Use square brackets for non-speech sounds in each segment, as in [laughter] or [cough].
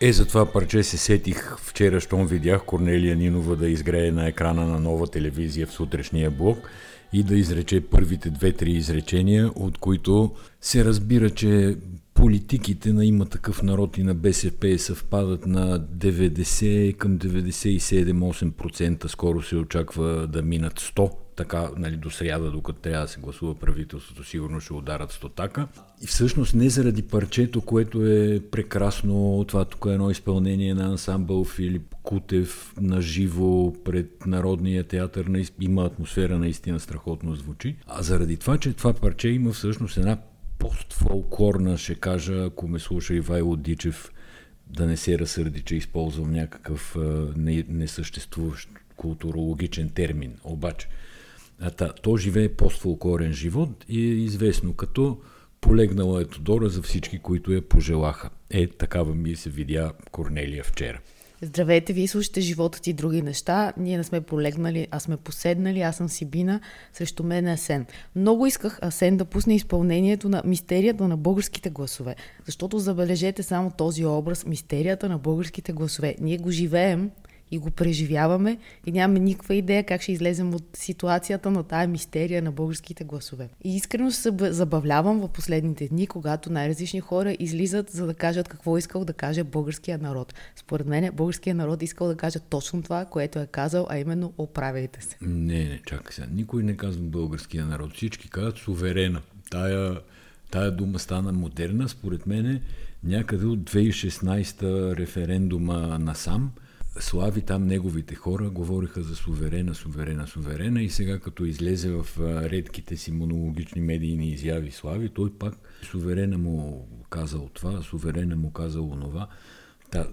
Е, за това парче се сетих вчера, щом видях Корнелия Нинова да изгрее на екрана на нова телевизия в сутрешния блок и да изрече първите две-три изречения, от които се разбира, че политиките на има такъв народ и на БСП съвпадат на 90 към 97-8%. Скоро се очаква да минат 100 така, нали, до сряда, докато трябва да се гласува правителството, сигурно ще ударат стотака. И всъщност не заради парчето, което е прекрасно, това тук е едно изпълнение на ансамбъл Филип Кутев на живо пред Народния театър, има атмосфера наистина страхотно звучи, а заради това, че това парче има всъщност една постфолклорна, ще кажа, ако ме слуша Ивайло Дичев, да не се разсърди, че използвам някакъв несъществуващ културологичен термин. Обаче, та, то живее постфолклорен живот и е известно като полегнала е Тодора за всички, които я пожелаха. Е, такава ми се видя Корнелия вчера. Здравейте, вие слушате живота и други неща. Ние не сме полегнали, а сме поседнали. Аз съм Сибина, срещу мен е Асен. Много исках Асен да пусне изпълнението на мистерията на българските гласове. Защото забележете само този образ, мистерията на българските гласове. Ние го живеем и го преживяваме и нямаме никаква идея как ще излезем от ситуацията на тая мистерия на българските гласове. И искрено се забавлявам в последните дни, когато най-различни хора излизат за да кажат какво искал да каже българския народ. Според мен българския народ искал да каже точно това, което е казал, а именно оправяйте се. Не, не, чакай сега. Никой не казва българския народ. Всички казват суверена. Тая, тая дума стана модерна, според мен някъде от 2016 референдума насам – Слави там неговите хора говориха за суверена, суверена, суверена и сега като излезе в редките си монологични медийни изяви Слави, той пак суверена му казал това, суверена му казал онова. Та,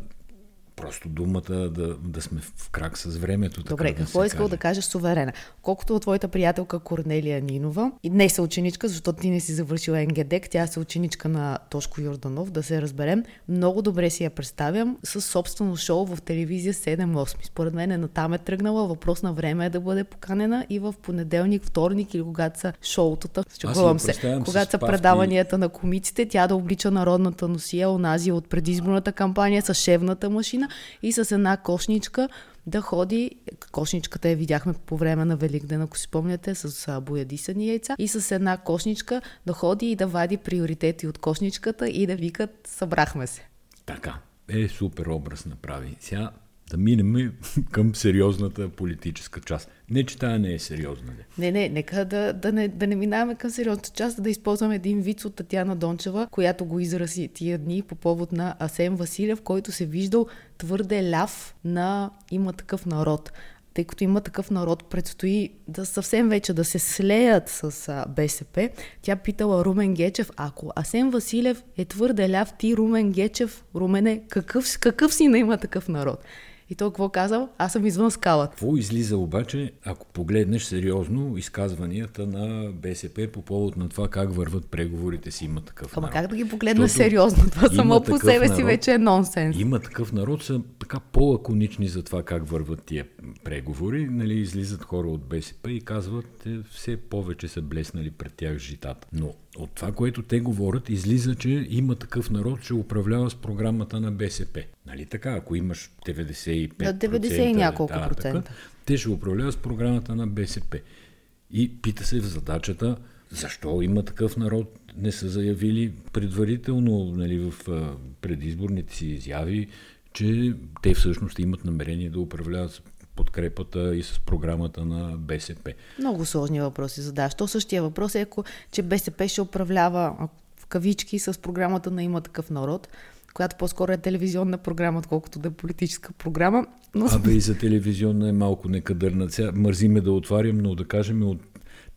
просто думата да, да сме в крак с времето. Добре, така какво да е искал каже. да кажеш суверена? Колкото от твоята приятелка Корнелия Нинова, и не е ученичка, защото ти не си завършила НГДЕК, тя е ученичка на Тошко Йорданов, да се разберем. Много добре си я представям с собствено шоу в телевизия 7-8. Според мен е натам е тръгнала, въпрос на време е да бъде поканена и в понеделник, вторник или когато са шоутата, чувам се, когато са предаванията на комиците, тя да облича народната носия, онази от предизборната кампания с шевната машина и с една кошничка да ходи, кошничката я видяхме по време на Великден, ако си спомняте, с боядисани яйца, и с една кошничка да ходи и да вади приоритети от кошничката и да викат събрахме се. Така, е супер образ направи. Сега да минем [laughs] към сериозната политическа част. Не, че тая не е сериозна. Не, не, нека да, да, не, да не минаваме към сериозната част, да използваме един вид от Татьяна Дончева, която го изрази тия дни по повод на Асен Василев, който се виждал твърде ляв на има такъв народ тъй като има такъв народ, предстои да съвсем вече да се слеят с а, БСП. Тя питала Румен Гечев, ако Асен Василев е твърде ляв, ти Румен Гечев, Румене, какъв, какъв си на има такъв народ? И той какво казал? Аз съм извън скалата. Какво излиза обаче, ако погледнеш сериозно изказванията на БСП по повод на това как върват преговорите си има такъв Ама народ? как да ги погледна сериозно? Това само по себе народ, си вече е нонсенс. Има такъв народ, са така по-лаконични за това как върват тия преговори. Нали, излизат хора от БСП и казват, е, все повече са блеснали пред тях житата. Но от това, което те говорят, излиза, че има такъв народ, че управлява с програмата на БСП. Нали така? Ако имаш 95%, да, 90 и няколко да, процента. Така, те ще управляват с програмата на БСП. И пита се в задачата, защо има такъв народ, не са заявили предварително нали, в предизборните си изяви, че те всъщност имат намерение да управляват подкрепата и с програмата на БСП. Много сложни въпроси задаш. То същия въпрос е, ако, че БСП ще управлява в кавички с програмата на има такъв народ, която по-скоро е телевизионна програма, отколкото да е политическа програма. Но... Абе и за телевизионна е малко некадърна. Сега мързиме да отварям, но да кажем от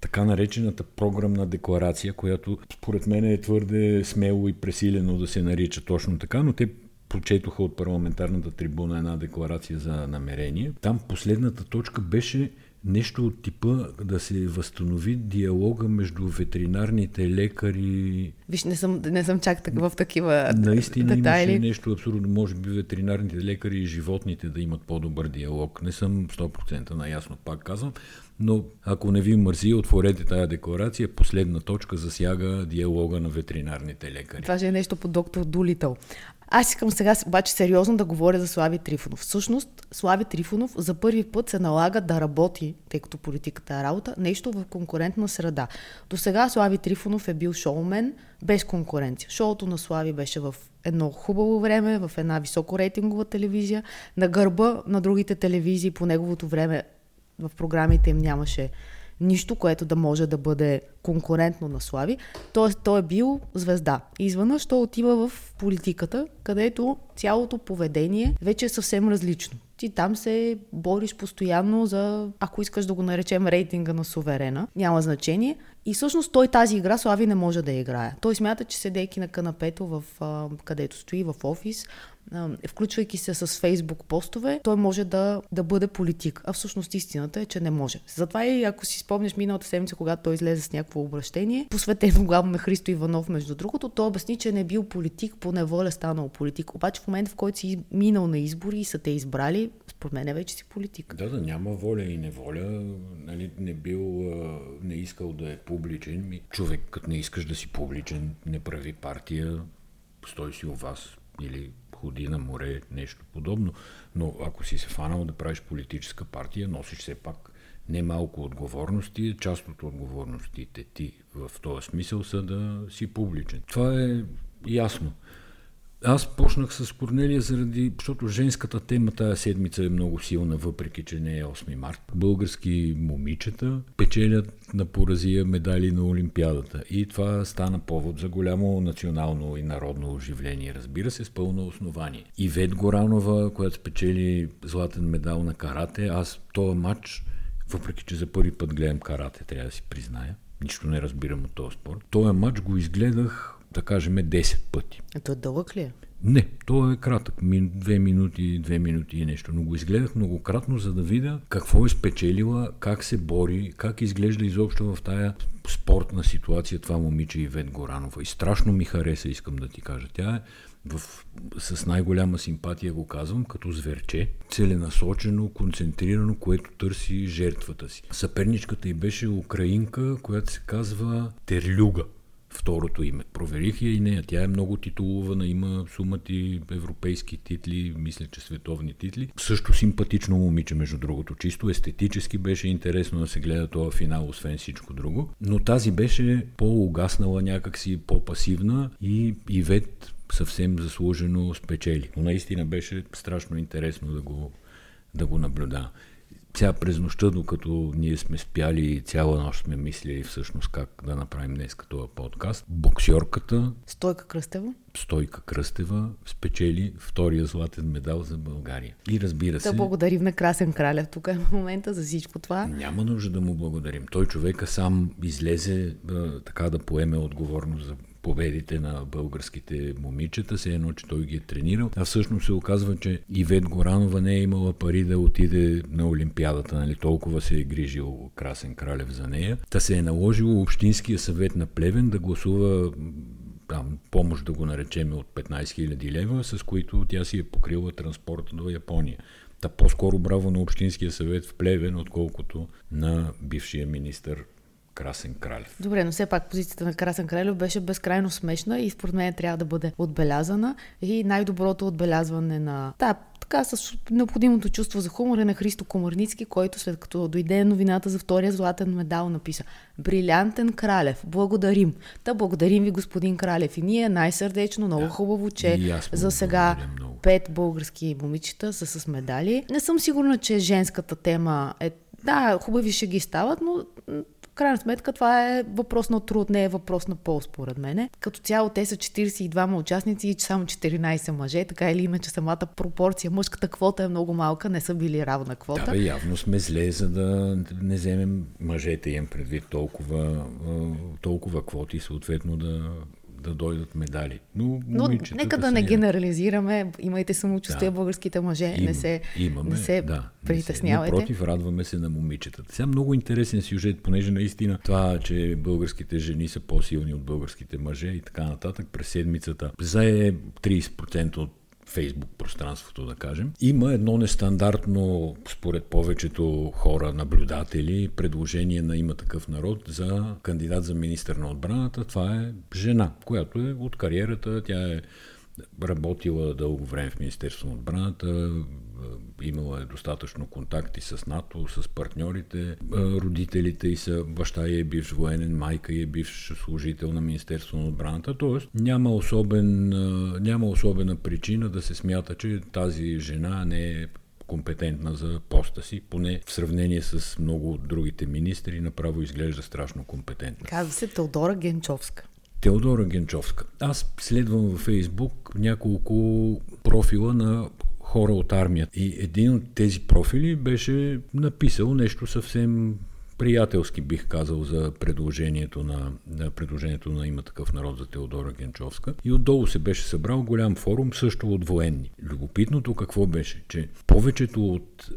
така наречената програмна декларация, която според мен е твърде смело и пресилено да се нарича точно така, но те прочетоха от парламентарната трибуна една декларация за намерение. Там последната точка беше нещо от типа да се възстанови диалога между ветеринарните лекари. Виж, не съм, не съм чак так, в такива Наистина детайли. имаше нещо абсурдно. Може би ветеринарните лекари и животните да имат по-добър диалог. Не съм 100% наясно, пак казвам. Но ако не ви мързи, отворете тая декларация. Последна точка засяга диалога на ветеринарните лекари. Това ще е нещо по доктор Дулитъл. Аз искам сега обаче сериозно да говоря за Слави Трифонов. Всъщност, Слави Трифонов за първи път се налага да работи, тъй като политиката е работа, нещо в конкурентна среда. До сега Слави Трифонов е бил шоумен без конкуренция. Шоуто на Слави беше в едно хубаво време, в една високо рейтингова телевизия. На гърба на другите телевизии по неговото време в програмите им нямаше нищо, което да може да бъде конкурентно на Слави. Тоест, той е бил звезда. И изведнъж той отива в политиката, където цялото поведение вече е съвсем различно. Ти там се бориш постоянно за, ако искаш да го наречем рейтинга на суверена, няма значение. И всъщност той тази игра Слави не може да играе. Той смята, че седейки на канапето, в, където стои в офис, включвайки се с фейсбук постове, той може да, да бъде политик. А всъщност истината е, че не може. Затова и ако си спомняш миналата седмица, когато той излезе с някакво обращение, посветено главно на Христо Иванов, между другото, той обясни, че не е бил политик, по неволя станал политик. Обаче в момента, в който си минал на избори и са те избрали, според мен вече си политик. Да, да, няма воля и неволя. Нали, не бил, не искал да е публичен. Човек, като не искаш да си публичен, не прави партия, стой си у вас или ходи море, нещо подобно. Но ако си се фанал да правиш политическа партия, носиш все пак немалко отговорности. Част от отговорностите ти в този смисъл са да си публичен. Това е ясно. Аз почнах с Корнелия заради, защото женската тема тази седмица е много силна, въпреки че не е 8 март. Български момичета печелят на поразия медали на Олимпиадата. И това стана повод за голямо национално и народно оживление, разбира се, с пълно основание. Ивет Горанова, която спечели златен медал на карате, аз този матч, въпреки че за първи път гледам карате, трябва да си призная, нищо не разбирам от този спорт. Този матч го изгледах да кажем, 10 пъти. А то дълъг ли е? Не, то е кратък. Две минути, две минути и нещо. Но го изгледах многократно, за да видя какво е спечелила, как се бори, как изглежда изобщо в тая спортна ситуация това момиче Ивет Горанова. И страшно ми хареса, искам да ти кажа. Тя е в, с най-голяма симпатия го казвам, като зверче, целенасочено, концентрирано, което търси жертвата си. Съперничката й беше украинка, която се казва Терлюга второто име. Проверих я и нея. Тя е много титулувана, има сумати европейски титли, мисля, че световни титли. Също симпатично момиче, между другото. Чисто естетически беше интересно да се гледа това финал, освен всичко друго. Но тази беше по-угаснала някакси, по-пасивна и Ивет съвсем заслужено спечели. Но наистина беше страшно интересно да го, да го наблюдава. Сега през нощта, докато ние сме спяли цяла нощ сме мислили всъщност как да направим днес като подкаст, боксерката Стойка Кръстева Стойка Кръстева спечели втория златен медал за България. И разбира се... Да благодарим на Красен Кралев тук е в момента за всичко това. Няма нужда да му благодарим. Той човека сам излезе така да поеме отговорност за победите на българските момичета, се едно, че той ги е тренирал. А всъщност се оказва, че Ивет Горанова не е имала пари да отиде на Олимпиадата, нали? толкова се е грижил Красен Кралев за нея. Та се е наложил Общинския съвет на Плевен да гласува там, помощ да го наречем от 15 000 лева, с които тя си е покрила транспорта до Япония. Та по-скоро браво на Общинския съвет в Плевен, отколкото на бившия министър Красен Кралев. Добре, но все пак позицията на Красен Кралев беше безкрайно смешна и според мен трябва да бъде отбелязана. И най-доброто отбелязване на да, така с необходимото чувство за хумор е на Христо Комарницки, който след като дойде новината за втория златен медал написа Брилянтен Кралев, благодарим. Та благодарим ви, господин Кралев. И ние най-сърдечно, много да. хубаво, че за сега пет български момичета са с медали. Не съм сигурна, че женската тема е да, хубави ще ги стават, но крайна сметка това е въпрос на труд, не е въпрос на пол, според мене. Като цяло те са 42 участници и само 14 мъже, така или иначе самата пропорция, мъжката квота е много малка, не са били равна квота. Да, бе, явно сме зле, за да не вземем мъжете, им предвид толкова, толкова квоти, съответно да да дойдат медали. Но, Но нека да не генерализираме. Имайте самочувствие, да. българските мъже. Им, не се, имаме, не се да, притеснявайте. Напротив, радваме се на момичетата. Сега много интересен сюжет, понеже наистина това, че българските жени са по-силни от българските мъже и така нататък, през седмицата зае 30% от Фейсбук пространството, да кажем. Има едно нестандартно, според повечето хора, наблюдатели, предложение на има такъв народ за кандидат за министър на отбраната. Това е жена, която е от кариерата, тя е работила дълго време в Министерство на отбраната, имала е достатъчно контакти с НАТО, с партньорите. Родителите и са, баща е бивш военен, майка е бивш служител на Министерство на отбраната. Тоест няма, особен, няма особена причина да се смята, че тази жена не е компетентна за поста си, поне в сравнение с много от другите министри, направо изглежда страшно компетентна. Казва се Теодора Генчовска. Теодора Генчовска. Аз следвам във Фейсбук няколко профила на хора от армията. И един от тези профили беше написал нещо съвсем приятелски, бих казал, за предложението на, на предложението на има такъв народ за Теодора Генчовска. И отдолу се беше събрал голям форум, също от военни. Любопитното какво беше, че повечето от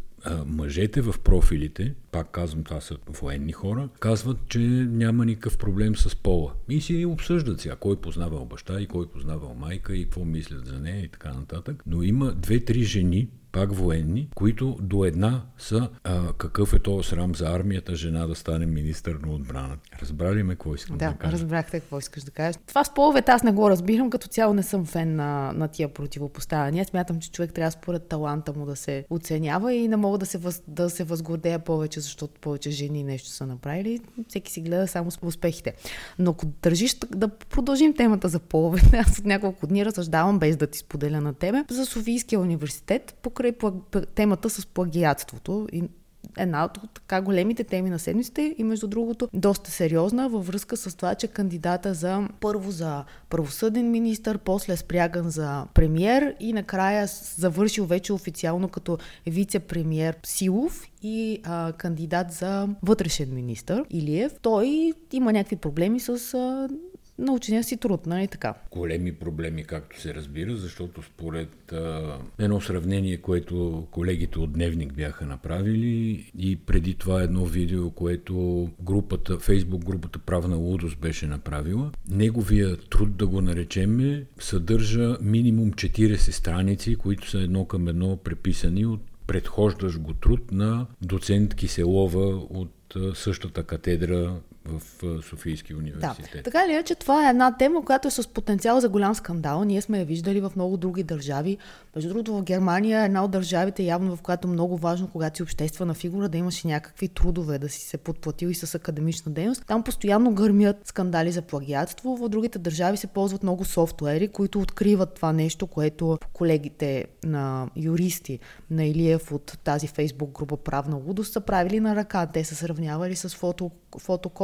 мъжете в профилите, пак казвам, това са военни хора, казват, че няма никакъв проблем с пола. И си обсъждат сега кой познавал баща и кой познавал майка и какво мислят за нея и така нататък. Но има две-три жени, пак военни, които до една са а, какъв е то срам за армията жена да стане министър на отбраната. Разбрали ме какво искам да, да кажа? Да, разбрахте какво искаш да кажеш. Това с половете аз не го разбирам, като цяло не съм фен на, на тия противопоставяния. Смятам, че човек трябва според таланта му да се оценява и не мога да се, въз, да се възгордея повече, защото повече жени нещо са направили. Всеки си гледа само с успехите. Но ако държиш да продължим темата за половете, [laughs] аз от няколко дни разсъждавам без да ти споделя на тебе за Софийския университет, покрай темата с плагиатството и една от така големите теми на седмиците и между другото доста сериозна във връзка с това, че кандидата за първо за правосъден министр, после спряган за премьер и накрая завършил вече официално като вице-премьер Силов и а, кандидат за вътрешен министр Илиев. Той има някакви проблеми с а, научения си труд, нали така? Големи проблеми, както се разбира, защото според а, едно сравнение, което колегите от Дневник бяха направили и преди това едно видео, което групата, фейсбук групата Правна лудост беше направила, неговия труд, да го наречеме, съдържа минимум 40 страници, които са едно към едно преписани от предхождащ го труд на доцент Киселова от същата катедра в Софийския университет. Да. Така ли е, че това е една тема, която е с потенциал за голям скандал. Ние сме я виждали в много други държави. Между другото, в Германия е една от държавите, явно в която е много важно, когато си обществена фигура, да имаш някакви трудове, да си се подплатил и с академична дейност. Там постоянно гърмят скандали за плагиатство. В другите държави се ползват много софтуери, които откриват това нещо, което колегите на юристи на Илиев от тази фейсбук група Правна лудост са правили на ръка. Те са сравнявали с фото,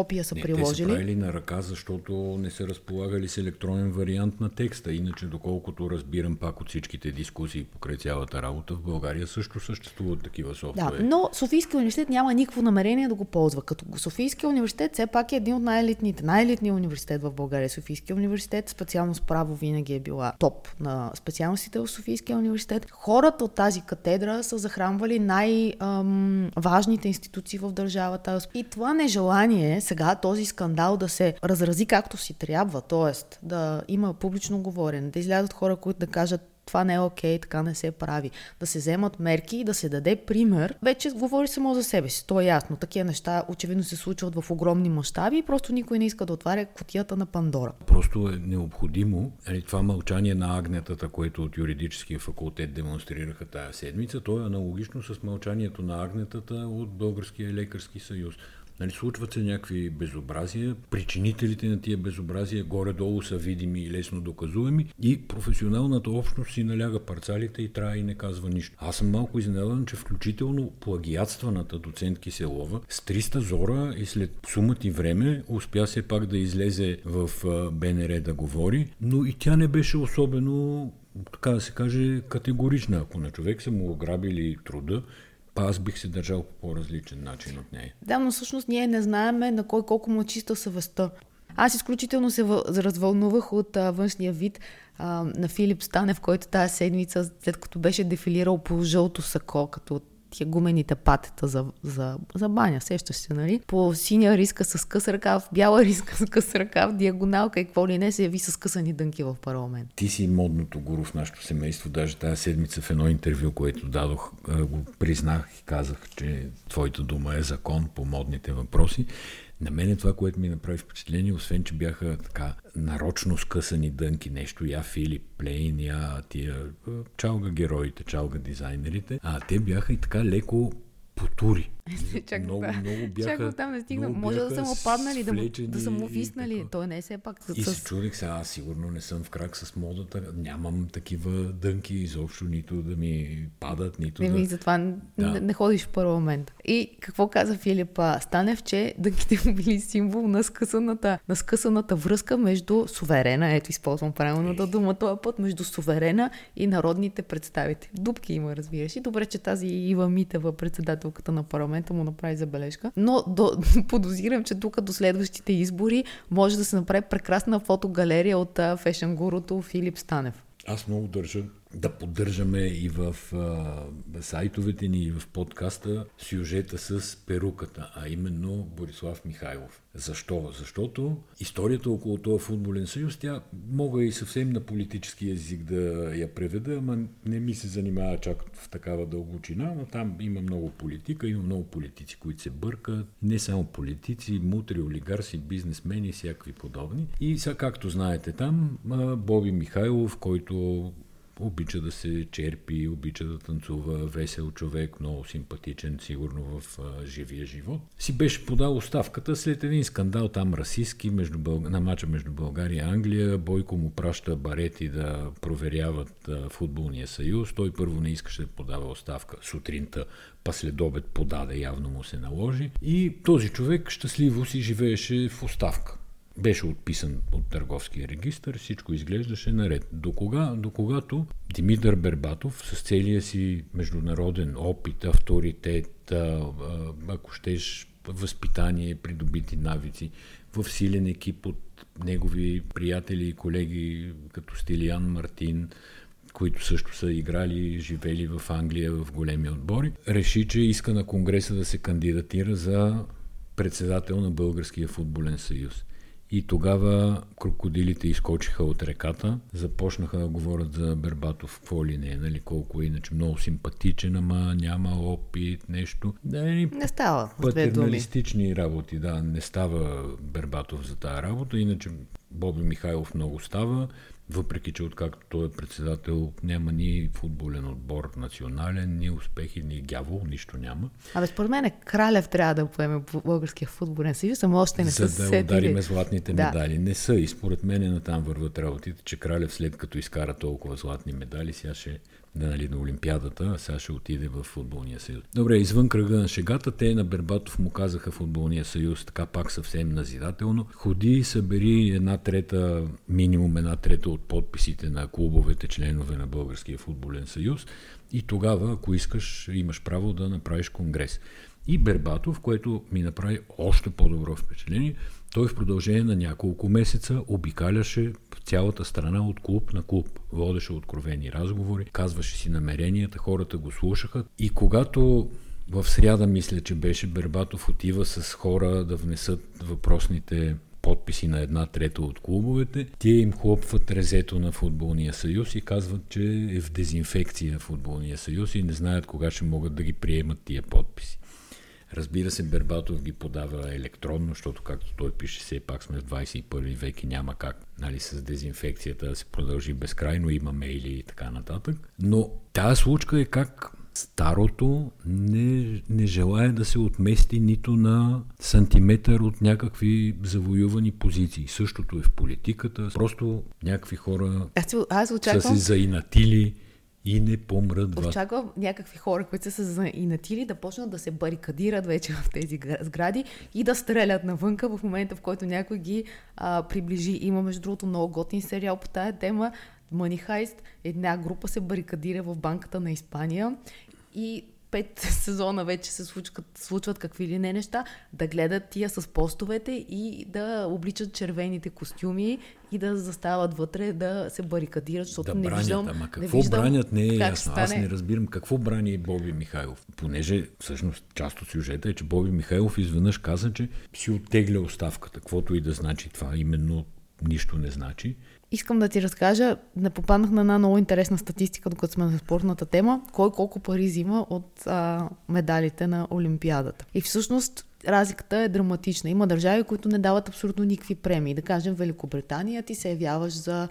фотокопия са не, приложили. Те са правили на ръка, защото не са разполагали с електронен вариант на текста. Иначе, доколкото разбирам пак от всичките дискусии покрай цялата работа, в България също съществуват такива софтуери. Да, но Софийския университет няма никакво намерение да го ползва. Като Софийския университет все пак е един от най-елитните, най-елитният университет в България. Софийския университет, специално с право винаги е била топ на специалностите в Софийския университет. Хората от тази катедра са захранвали най-важните институции в държавата. И това нежелание сега този скандал да се разрази както си трябва, т.е. да има публично говорене, да излязат хора, които да кажат това не е окей, okay, така не се прави. Да се вземат мерки и да се даде пример. Вече говори само за себе си, то е ясно. Такива неща очевидно се случват в огромни мащаби и просто никой не иска да отваря котията на Пандора. Просто е необходимо нали, това мълчание на агнетата, което от юридическия факултет демонстрираха тая седмица, то е аналогично с мълчанието на агнетата от Българския лекарски съюз. Нали, случват се някакви безобразия, причинителите на тия безобразия горе-долу са видими и лесно доказуеми и професионалната общност си наляга парцалите и трябва и не казва нищо. Аз съм малко изненадан, че включително плагиатстваната доцент Киселова с 300 зора и след сумът и време успя се пак да излезе в БНР да говори, но и тя не беше особено така да се каже, категорична. Ако на човек са му ограбили труда, аз бих се държал по по-различен начин от нея. Да, но всъщност ние не знаеме на кой колко му е чиста съвестта. Аз изключително се развълнувах от а, външния вид а, на Филип Станев, който тази седмица, след като беше дефилирал по жълто сако, като тия гумените патета за, за, за баня, сещаш се, нали? По синя риска с къс ръкав, бяла риска с къс ръкав, диагоналка и какво ли не се яви с късани дънки в парламент. Ти си модното гуру в нашето семейство. Даже тази седмица в едно интервю, което дадох, го признах и казах, че твоята дума е закон по модните въпроси. На мен е това, което ми направи впечатление, освен, че бяха така нарочно скъсани дънки, нещо, я Филип Плейн, я тия чалга героите, чалга дизайнерите, а те бяха и така леко потури. Чак, много, да. много бяха, Чак там не стигна. Може да са му паднали, да, му, да са му и виснали. Той не е все пак И с... се чудих сега, аз сигурно не съм в крак с модата, нямам такива дънки изобщо, нито да ми падат, нито Не, да... затова Да. не, не ходиш в парламент. И какво каза Филип Станев, че дънките му били символ на скъсаната, на скъсаната връзка между суверена, ето използвам правилната дума този път, между суверена и народните представители. Дубки има, разбираш. И добре, че тази Ива Митева, председателката на парламента, му направи забележка. Но до, [laughs] подозирам, че тук до следващите избори може да се направи прекрасна фотогалерия от фешен гурото Филип Станев. Аз много държа да поддържаме и в а, сайтовете ни, и в подкаста сюжета с перуката, а именно Борислав Михайлов. Защо? Защото историята около този футболен съюз, тя мога и съвсем на политически език да я преведа, ама не ми се занимава чак в такава дълбочина, но там има много политика, има много политици, които се бъркат, не само политици, мутри, олигарси, бизнесмени, всякакви подобни. И сега, както знаете там, Боби Михайлов, който обича да се черпи, обича да танцува, весел човек, много симпатичен, сигурно в а, живия живот. Си беше подал оставката след един скандал там расистски между Бълг... на мача между България и Англия. Бойко му праща барети да проверяват а, футболния съюз. Той първо не искаше да подава оставка сутринта, па след обед подаде, явно му се наложи. И този човек щастливо си живееше в оставка беше отписан от търговския регистр, всичко изглеждаше наред. До, кога, до когато Димитър Бербатов с целия си международен опит, авторитет, ако щеш възпитание, придобити навици, в силен екип от негови приятели и колеги, като Стилиан Мартин, които също са играли, живели в Англия в големи отбори, реши, че иска на Конгреса да се кандидатира за председател на Българския футболен съюз. И тогава крокодилите изкочиха от реката, започнаха да говорят за Бербатов, какво ли не, нали, колко е иначе много симпатичен, ама няма опит, нещо. Да, нали, Не става. патерналистични работи, да, не става Бербатов за тази работа, иначе Боби Михайлов много става, въпреки че откакто той е председател няма ни футболен отбор национален, ни успехи, ни гявол, нищо няма. Абе, според мен Кралев трябва да поеме по българския футболен съюз, ама още не са за се да сетили. удариме златните Да. медали. Не са и според мен натам върват работите, че Кралев след като изкара толкова златни медали, сега ще да, нали, на Олимпиадата, а сега ще отиде в футболния съюз. Добре, извън кръга на шегата, те на Бербатов му казаха футболния съюз, така пак съвсем назидателно. Ходи и събери една трета, минимум една трета от подписите на клубовете, членове на Българския футболен съюз и тогава, ако искаш, имаш право да направиш конгрес. И Бербатов, което ми направи още по-добро впечатление, той в продължение на няколко месеца обикаляше цялата страна от клуб на клуб. Водеше откровени разговори, казваше си намеренията, хората го слушаха. И когато в сряда, мисля, че беше, Бербатов отива с хора да внесат въпросните подписи на една трета от клубовете, тия им хлопват резето на футболния съюз и казват, че е в дезинфекция футболния съюз и не знаят кога ще могат да ги приемат тия подписи. Разбира се, Бербатов ги подава електронно, защото както той пише, все пак сме в 21 век и няма как нали, с дезинфекцията да се продължи безкрайно, има мейли и така нататък. Но тази случка е как старото не, не желая да се отмести нито на сантиметър от някакви завоювани позиции. Същото е в политиката. Просто някакви хора Аз, аз са очаквам, се заинатили и не помръдват. очаквам някакви хора, които са се заинатили, да почнат да се барикадират вече в тези гра- сгради и да стрелят навънка в момента, в който някой ги а, приближи. Има, между другото, много готин сериал по тая тема. Money Heist. Една група се барикадира в банката на Испания и пет [laughs] сезона вече се случват, случват какви ли не неща, да гледат тия с постовете и да обличат червените костюми и да застават вътре, да се барикадират, защото да не бранят, виждам... ама не какво виждам бранят не е ясно. ще Аз стане. не разбирам какво брани Боби Михайлов. Понеже всъщност част от сюжета е, че Боби Михайлов изведнъж каза, че си оттегля оставката, каквото и да значи това. Именно нищо не значи. Искам да ти разкажа, не попаднах на една много интересна статистика, докато сме на спортната тема, кой колко пари взима от а, медалите на Олимпиадата. И всъщност разликата е драматична. Има държави, които не дават абсолютно никакви премии. Да кажем, Великобритания ти се явяваш за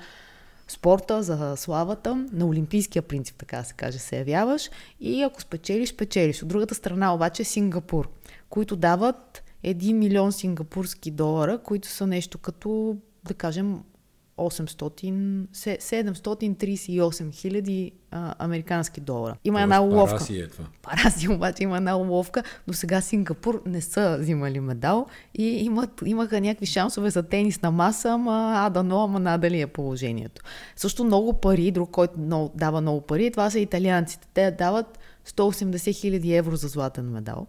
спорта, за славата, на олимпийския принцип, така се каже, се явяваш и ако спечелиш, печелиш. От другата страна обаче е Сингапур, които дават 1 милион сингапурски долара, които са нещо като, да кажем, 800, 738 хиляди американски долара. Има една уловка. Параси е това. Параси обаче има една уловка. До сега Сингапур не са взимали медал и имат, имаха някакви шансове за тенис на маса, ама а да но, ама надали е положението. Също много пари, друг, който много, дава много пари, това са италианците. Те дават 180 хиляди евро за златен медал.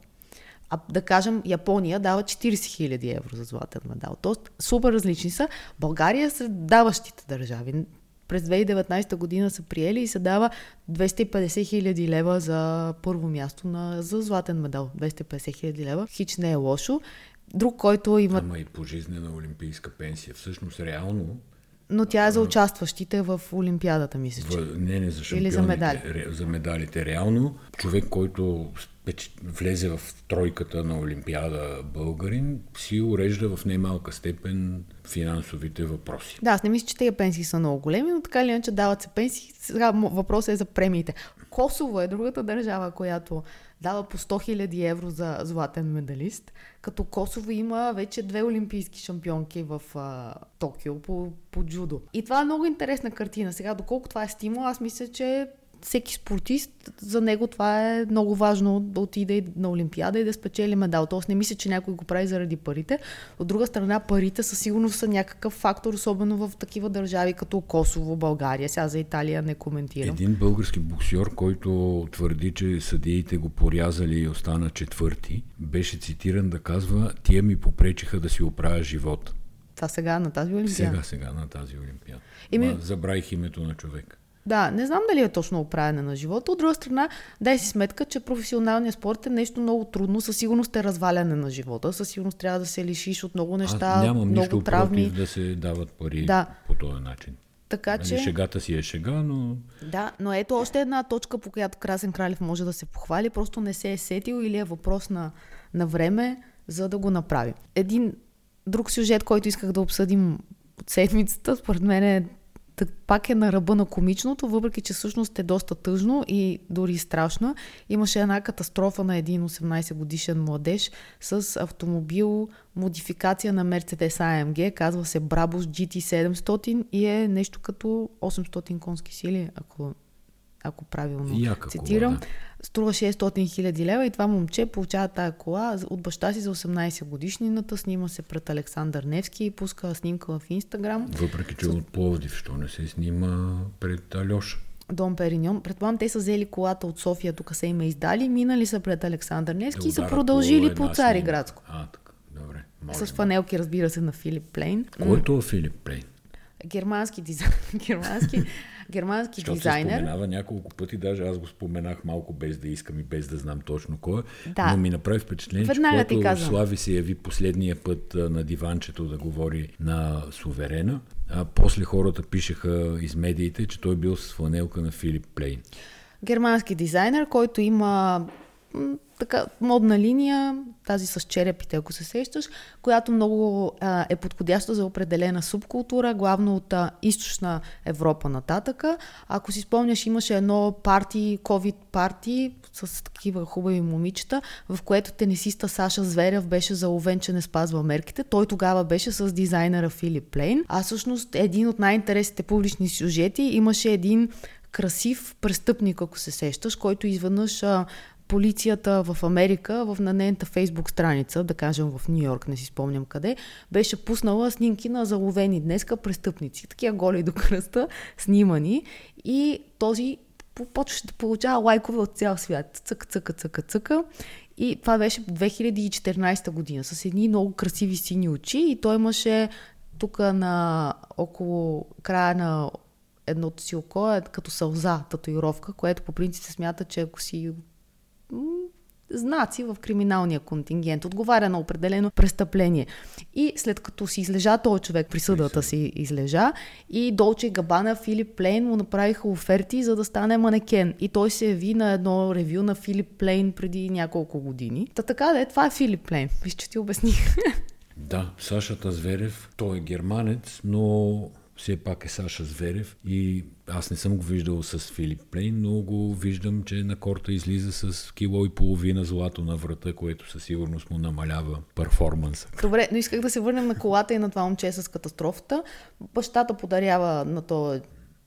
А да кажем, Япония дава 40 000 евро за златен медал. Тоест, супер различни са. България е сред даващите държави. През 2019 година са приели и се дава 250 хиляди лева за първо място на, за златен медал. 250 хиляди лева. Хич не е лошо. Друг, който има... Ама и пожизнена олимпийска пенсия. Всъщност, реално но тя е за участващите в Олимпиадата, мисля. В, не, не, за Или за медали. За медалите. Реално, човек, който влезе в тройката на Олимпиада българин, си урежда в немалка степен финансовите въпроси. Да, аз не мисля, че тези пенсии са много големи, но така или иначе дават се пенсии. Сега въпросът е за премиите. Косово е другата държава, която дава по 100 000 евро за златен медалист, като Косово има вече две олимпийски шампионки в а, Токио по, по джудо. И това е много интересна картина. Сега, доколко това е стимул, аз мисля, че всеки спортист, за него това е много важно да отиде на Олимпиада и да спечели медал. Тоест не мисля, че някой го прави заради парите. От друга страна, парите със сигурност са някакъв фактор, особено в такива държави като Косово, България. Сега за Италия не коментирам. Един български боксер, който твърди, че съдиите го порязали и остана четвърти, беше цитиран да казва, тия ми попречиха да си оправя живота. Това сега на тази Олимпиада? Сега, сега на тази Олимпиада. Еми... забравих името на човек. Да, не знам дали е точно оправяне на живота. От друга страна, дай си сметка, че професионалният спорт е нещо много трудно. Със сигурност е разваляне на живота. Със сигурност трябва да се лишиш от много неща, Аз нямам много нищо травми. против да се дават пари да. по този начин. Така нали, че... Шегата си е шега, но... Да, но ето още една точка, по която Красен Кралев може да се похвали. Просто не се е сетил или е въпрос на, на време, за да го направи. Един друг сюжет, който исках да обсъдим от седмицата, според мен е пак е на ръба на комичното, въпреки че всъщност е доста тъжно и дори страшно. Имаше една катастрофа на един 18 годишен младеж с автомобил, модификация на Mercedes AMG, казва се Brabus GT700 и е нещо като 800 конски сили, ако ако правилно Яка цитирам. Кола, да. Струва 600 хиляди лева и това момче получава тая кола от баща си за 18 годишнината. Снима се пред Александър Невски и пуска снимка в Инстаграм. Въпреки, че С... от Пловдив, що не се снима пред Алеша. Дом Периньон. Предполагам, те са взели колата от София, тук са им издали, минали са пред Александър Невски да и са продължили по Цариградско. А, така, добре. Може, С фанелки, разбира се, на Филип Плейн. Който е Филип Плейн? Германски дизайн. [laughs] Германски германски Защото дизайнер. Се споменава няколко пъти, даже аз го споменах малко без да искам и без да знам точно кой е. Да. Но ми направи впечатление, Веднага че когато Слави се яви последния път на диванчето да говори на суверена, а после хората пишеха из медиите, че той бил с фланелка на Филип Плейн. Германски дизайнер, който има така модна линия, тази с черепите, ако се сещаш, която много а, е подходяща за определена субкултура, главно от а, източна Европа нататъка. Ако си спомняш, имаше едно парти, COVID парти с такива хубави момичета, в което тенисиста Саша Зверев беше заловен, че не спазва мерките. Той тогава беше с дизайнера Филип Плейн. А всъщност един от най-интересните публични сюжети имаше един красив престъпник, ако се сещаш, който изведнъж а, полицията в Америка, в на нейната фейсбук страница, да кажем в Нью Йорк, не си спомням къде, беше пуснала снимки на заловени днеска престъпници, такива голи до кръста, снимани и този почваше да получава лайкове от цял свят. Цъка, цъка, цъка, цъка. И това беше 2014 година с едни много красиви сини очи и той имаше тук на около края на едното си око е като сълза татуировка, което по принцип се смята, че ако си знаци в криминалния контингент, отговаря на определено престъпление. И след като си излежа този човек, присъдата си излежа, и Долче Габана, Филип Плейн му направиха оферти, за да стане манекен. И той се яви на едно ревю на Филип Плейн преди няколко години. Та така да е, това е Филип Плейн. Виж, че ти обясних. [laughs] Да, Сашата Зверев, той е германец, но все пак е Саша Зверев и аз не съм го виждал с Филип Плейн, но го виждам, че на корта излиза с кило и половина злато на врата, което със сигурност му намалява перформанса. Добре, но исках да се върнем на колата и на това момче с катастрофата. Бащата подарява на този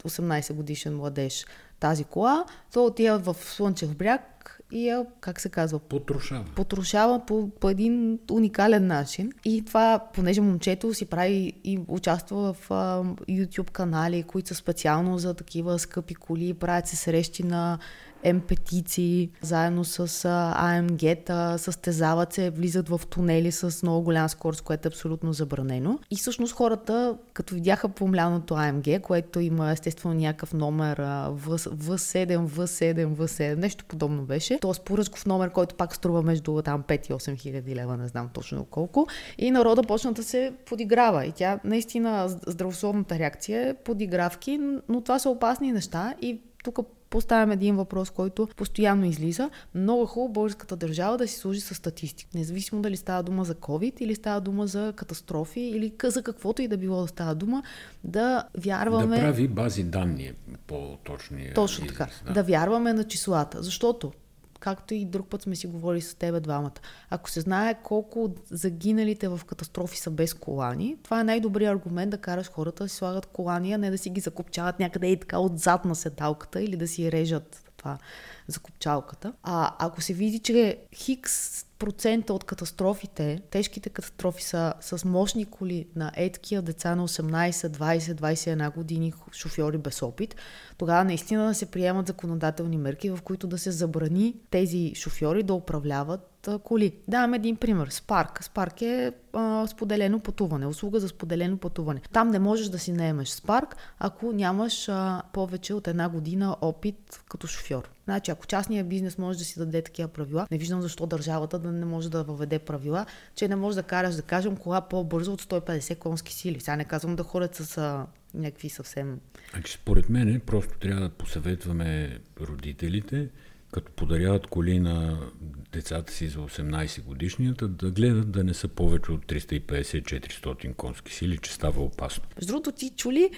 18 годишен младеж тази кола, той отива в Слънчев бряг и я, как се казва? Потрушава. Потрушава по, по един уникален начин. И това, понеже момчето си прави и участва в а, YouTube канали, които са специално за такива скъпи коли, правят се срещи на емпетици, заедно с АМГ-та, състезават се, влизат в тунели с много голям скорост, което е абсолютно забранено. И всъщност хората, като видяха помляното АМГ, което има естествено някакъв номер В7, В7, В7, нещо подобно беше, т.е. поръчков номер, който пак струва между там 5 и 8 хиляди лева, не знам точно колко. И народа почна да се подиграва. И тя наистина здравословната реакция е подигравки, но това са опасни неща и тук поставям един въпрос, който постоянно излиза. Много хубаво българската държава да си служи с статистика. Независимо дали става дума за COVID или става дума за катастрофи или за каквото и да било да става дума, да вярваме... Да прави бази данни по-точни. Точно така. Да. да вярваме на числата. Защото както и друг път сме си говорили с тебе двамата. Ако се знае колко от загиналите в катастрофи са без колани, това е най-добрият аргумент да караш хората да си слагат колани, а не да си ги закопчават някъде и така отзад на седалката или да си режат това закопчалката. А ако се види, че хикс процента от катастрофите, тежките катастрофи са с мощни коли на еткия деца на 18, 20, 21 години, шофьори без опит, тогава наистина да се приемат законодателни мерки, в които да се забрани тези шофьори да управляват коли. Давам един пример. Спарк. Спарк е а, споделено пътуване, услуга за споделено пътуване. Там не можеш да си наемеш Спарк, ако нямаш а, повече от една година опит като шофьор. Значи, ако частният бизнес може да си даде такива правила, не виждам защо държавата да не може да въведе правила, че не може да караш, да кажем, кола по-бързо от 150 конски сили. Сега не казвам да ходят с а, някакви съвсем... Значи, според мен просто трябва да посъветваме родителите, като подаряват коли на децата си за 18 годишнията, да гледат да не са повече от 350-400 конски сили, че става опасно. Между другото, ти чули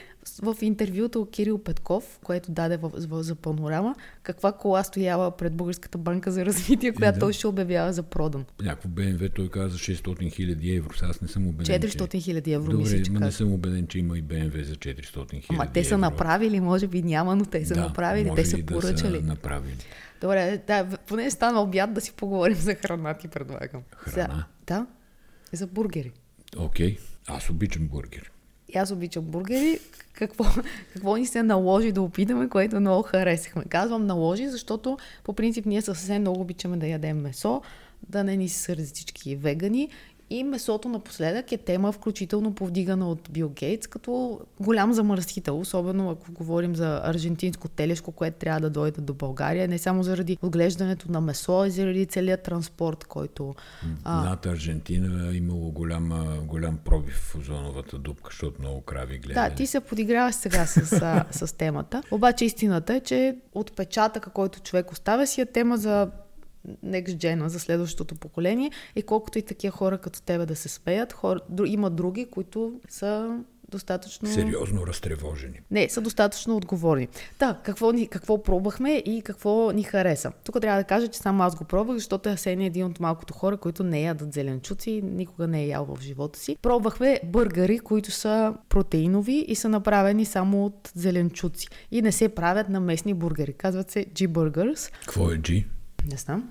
в интервюто Кирил Петков, което даде в, в, за панорама, каква кола стояла пред Българската банка за развитие, която да. той ще обявява за продан. Някакво БМВ той каза 600 хиляди евро. Аз не съм убеден. 400 хиляди евро, Добре, мисля, че не съм убеден, че има и БМВ за 400 хиляди Ама те са евро. направили, може би няма, но те са да, направили, те са поръчали. Да са направили. Добре, да, поне стана обяд да си поговорим за храна, ти предлагам. Храна? За, да, за бургери. Окей, okay. аз обичам бургери. И аз обичам бургери. Какво, какво ни се наложи да опитаме, което много харесахме? Казвам наложи, защото по принцип ние съвсем много обичаме да ядем месо, да не ни се сърди всички вегани и месото напоследък е тема, включително повдигана от Бил Гейтс, като голям замърсител, особено ако говорим за аржентинско телешко, което трябва да дойде до България, не само заради отглеждането на месо, а заради целият транспорт, който... А... Над Аржентина е имало голям, голям пробив в озоновата дупка, защото много крави гледали. Да, ти се подиграваш сега с, с темата. Обаче истината е, че отпечатъка, който човек оставя си е тема за next gen за следващото поколение и колкото и такива хора като тебе да се спеят, хора, има други, които са достатъчно... Сериозно разтревожени. Не, са достатъчно отговорни. Да, какво, ни, какво пробвахме и какво ни хареса. Тук трябва да кажа, че само аз го пробвах, защото Асен е един от малкото хора, които не ядат зеленчуци, никога не е ял в живота си. Пробвахме бъргари, които са протеинови и са направени само от зеленчуци. И не се правят на местни бургери. Казват се G-Burgers. Какво е G? Не знам.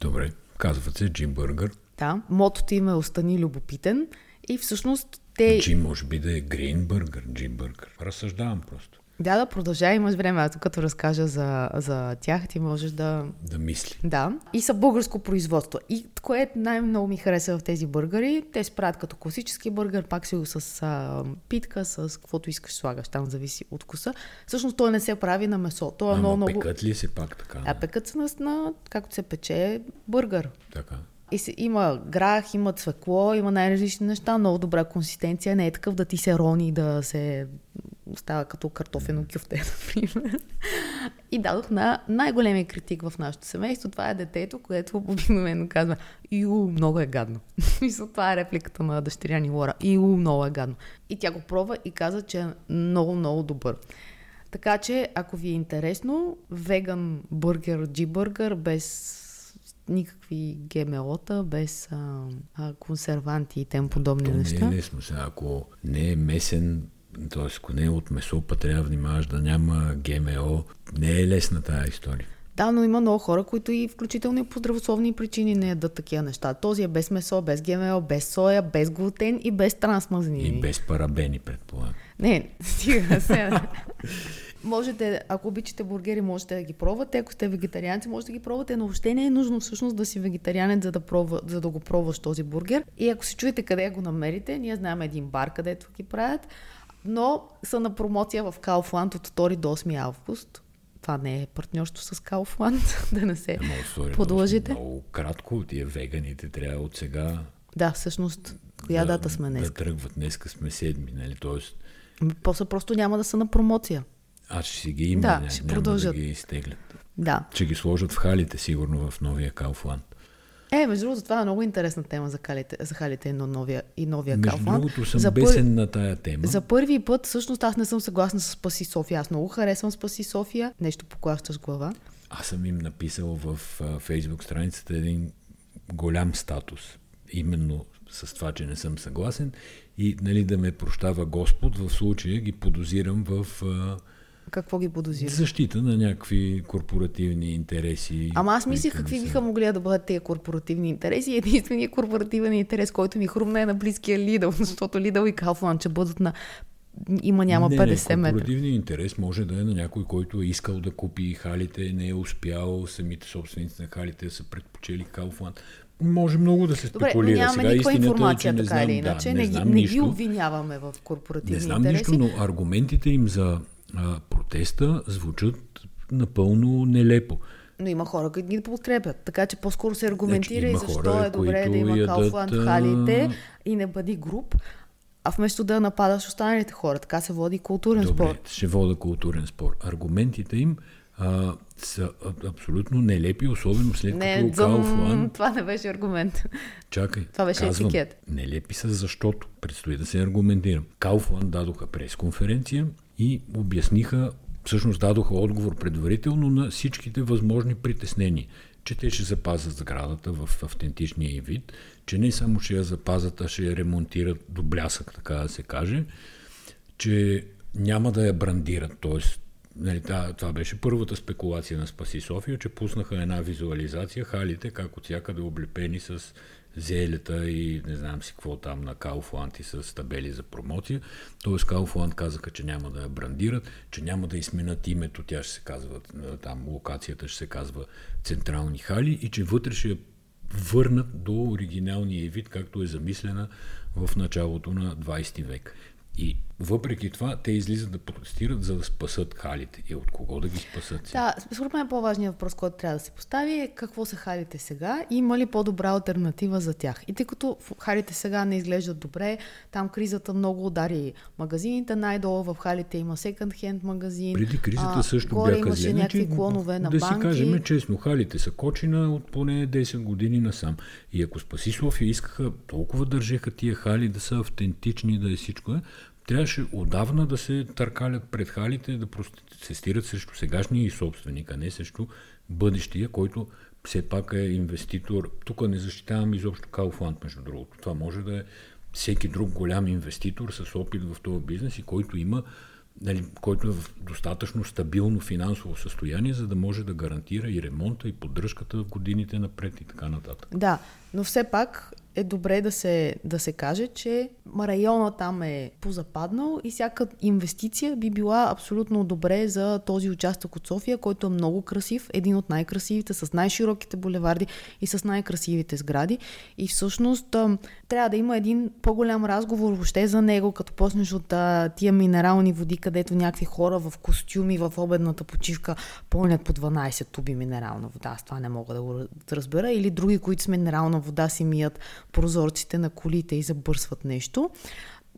Добре, казват се Джим Бъргър. Да, мотото им е Остани любопитен и всъщност те... Джим може би да е Грин Бъргър, Джим Бъргър. Разсъждавам просто. Да, да, продължай, имаш време. Аз като разкажа за, за тях, ти можеш да... Да мисли. Да. И са българско производство. И кое най-много ми хареса в тези бъргари, те се правят като класически бъргър, пак си го с а, питка, с каквото искаш слагаш, там зависи от вкуса. Всъщност той не се прави на месо. Той е Ама много, много... пекат ли се пак така? А пекат се на, на, както се пече, бъргър. Така. И се, има грах, има цвекло, има най-различни неща, много добра консистенция. Не е такъв да ти се рони, да се става като картофено кюфте, [laughs] например. И дадох на най-големия критик в нашето семейство. Това е детето, което обикновено казва Ю, много е гадно. [laughs] Мисля, това е репликата на дъщеря ни Лора. Ю, много е гадно. И тя го пробва и каза, че е много, много добър. Така че, ако ви е интересно, веган бъргер, джибъргър, без никакви ГМО-та, без а, а, консерванти и тем подобни То неща. не е лесно. Сега, ако не е месен, т.е. ако не е от месо, па трябва да внимаваш да няма ГМО. Не е лесна тази история. Да, но има много хора, които и включително и по здравословни причини не ядат такива неща. Този е без месо, без ГМО, без соя, без глутен и без трансмазнини. И без парабени, предполагам. Не, [laughs] стига се. можете, ако обичате бургери, можете да ги пробвате. Ако сте вегетарианци, можете да ги пробвате, но въобще не е нужно всъщност да си вегетарианец, за да, пробва, за да го пробваш този бургер. И ако се чуете къде го намерите, ние знаем един бар, където ги правят, но са на промоция в Kaufland от 2 до 8 август. Това не е партньорство с Kaufland, [laughs] да не се Ама, sorry, подложите. Много, кратко, тия веганите трябва от сега Да, всъщност, коя да, дата сме днес? Да тръгват. Днеска сме седми, нали? Тоест, После просто няма да са на промоция. аз ще си ги има, Да, ще няма продължат. да ги изтеглят. Да. Ще ги сложат в халите, сигурно, в новия Кауфланд. Е, между другото, това е много интересна тема за, халите, за халите и на новия, и новия Между Kaufland. другото съм за бесен на тая тема. За първи път, всъщност, аз не съм съгласна с Спаси София. Аз много харесвам Спаси София. Нещо поклащаш глава. Аз съм им написал в фейсбук страницата един голям статус. Именно с това, че не съм съгласен и нали, да ме прощава Господ, в случая ги подозирам в а, Какво ги подозира? защита на някакви корпоративни интереси. Ама аз мислих какви биха могли да бъдат тези корпоративни интереси. Единственият корпоративен интерес, който ми хрумна е на близкия Лидъл, защото Лидъл и Kaufland ще бъдат на има няма не, 50 не, метра. корпоративният интерес може да е на някой, който е искал да купи халите, не е успял, самите собственици на халите са предпочели Kaufland. Може много да се Добре, спекулира. нямаме Сега никаква информация, е, че не така знам, или иначе. Да, не, не, ги, знам не ги обвиняваме в корпоративни Не знам интереси. нищо, но аргументите им за а, протеста звучат напълно нелепо. Но има хора, които ги подкрепят. Така че по-скоро се аргументира Значи, и защо хора, е добре да има ядат, Kaufland а, халите и не бъди груп, а вместо да нападаш останалите хора. Така се води културен Добре, спор. ще вода културен спор. Аргументите им а, са абсолютно нелепи, особено след Не, като зъм, Kaufland това не беше аргумент. Чакай. [laughs] Това беше казвам, етикет. Нелепи са, защото предстои да се аргументирам. Кауфланд дадоха пресконференция и обясниха, всъщност дадоха отговор предварително на всичките възможни притеснения, че те ще запазят сградата в автентичния вид, че не само ще я запазят, а ще я ремонтират до блясък, така да се каже, че няма да я брандират, т.е. Нали, това беше първата спекулация на Спаси София, че пуснаха една визуализация, халите как от всякъде облепени с зелета и не знам си какво там на Кауфланд и с табели за промоция. Тоест Кауфланд казаха, че няма да я брандират, че няма да изменят името, тя ще се казва, там локацията ще се казва Централни хали и че вътре ще я върнат до оригиналния вид, както е замислена в началото на 20 век. И въпреки това, те излизат да протестират, за да спасат халите. И от кого да ги спасат? Да, според мен по-важният въпрос, който трябва да се постави е какво са халите сега и има ли по-добра альтернатива за тях. И тъй като халите сега не изглеждат добре, там кризата много удари магазините, най-долу в халите има секонд-хенд магазин. Преди кризата а, също горе бяха имаше някакви клонове на да банки. си кажем честно, халите са кочина от поне 10 години насам. И ако Спаси София искаха, толкова държеха тия хали да са автентични, да е всичко е, трябваше отдавна да се търкалят пред халите, да протестират срещу сегашния и собственик, а не срещу бъдещия, който все пак е инвеститор. Тук не защитавам изобщо Кауфланд, между другото. Това може да е всеки друг голям инвеститор с опит в този бизнес и който има нали, който е в достатъчно стабилно финансово състояние, за да може да гарантира и ремонта, и поддръжката в годините напред и така нататък. Да, но все пак е добре да се, да се каже, че района там е позападнал и всяка инвестиция би била абсолютно добре за този участък от София, който е много красив, един от най-красивите, с най-широките булеварди и с най-красивите сгради. И всъщност трябва да има един по-голям разговор въобще за него, като почнеш от тия минерални води, където някакви хора в костюми в обедната почивка пълнят по 12 туби минерална вода. Аз това не мога да го разбера. Или други, които с минерална вода си мият прозорците на колите и забърсват нещо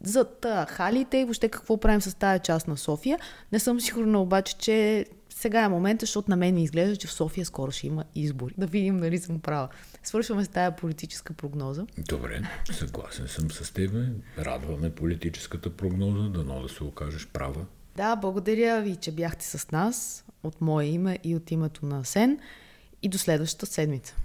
за халите и въобще какво правим с тази част на София. Не съм сигурна обаче, че сега е момента, защото на мен ми изглежда, че в София скоро ще има избори. Да видим дали съм права. Свършваме с тая политическа прогноза. Добре, съгласен съм с теб. Радваме политическата прогноза, дано да се окажеш права. Да, благодаря ви, че бяхте с нас от мое име и от името на Сен. И до следващата седмица.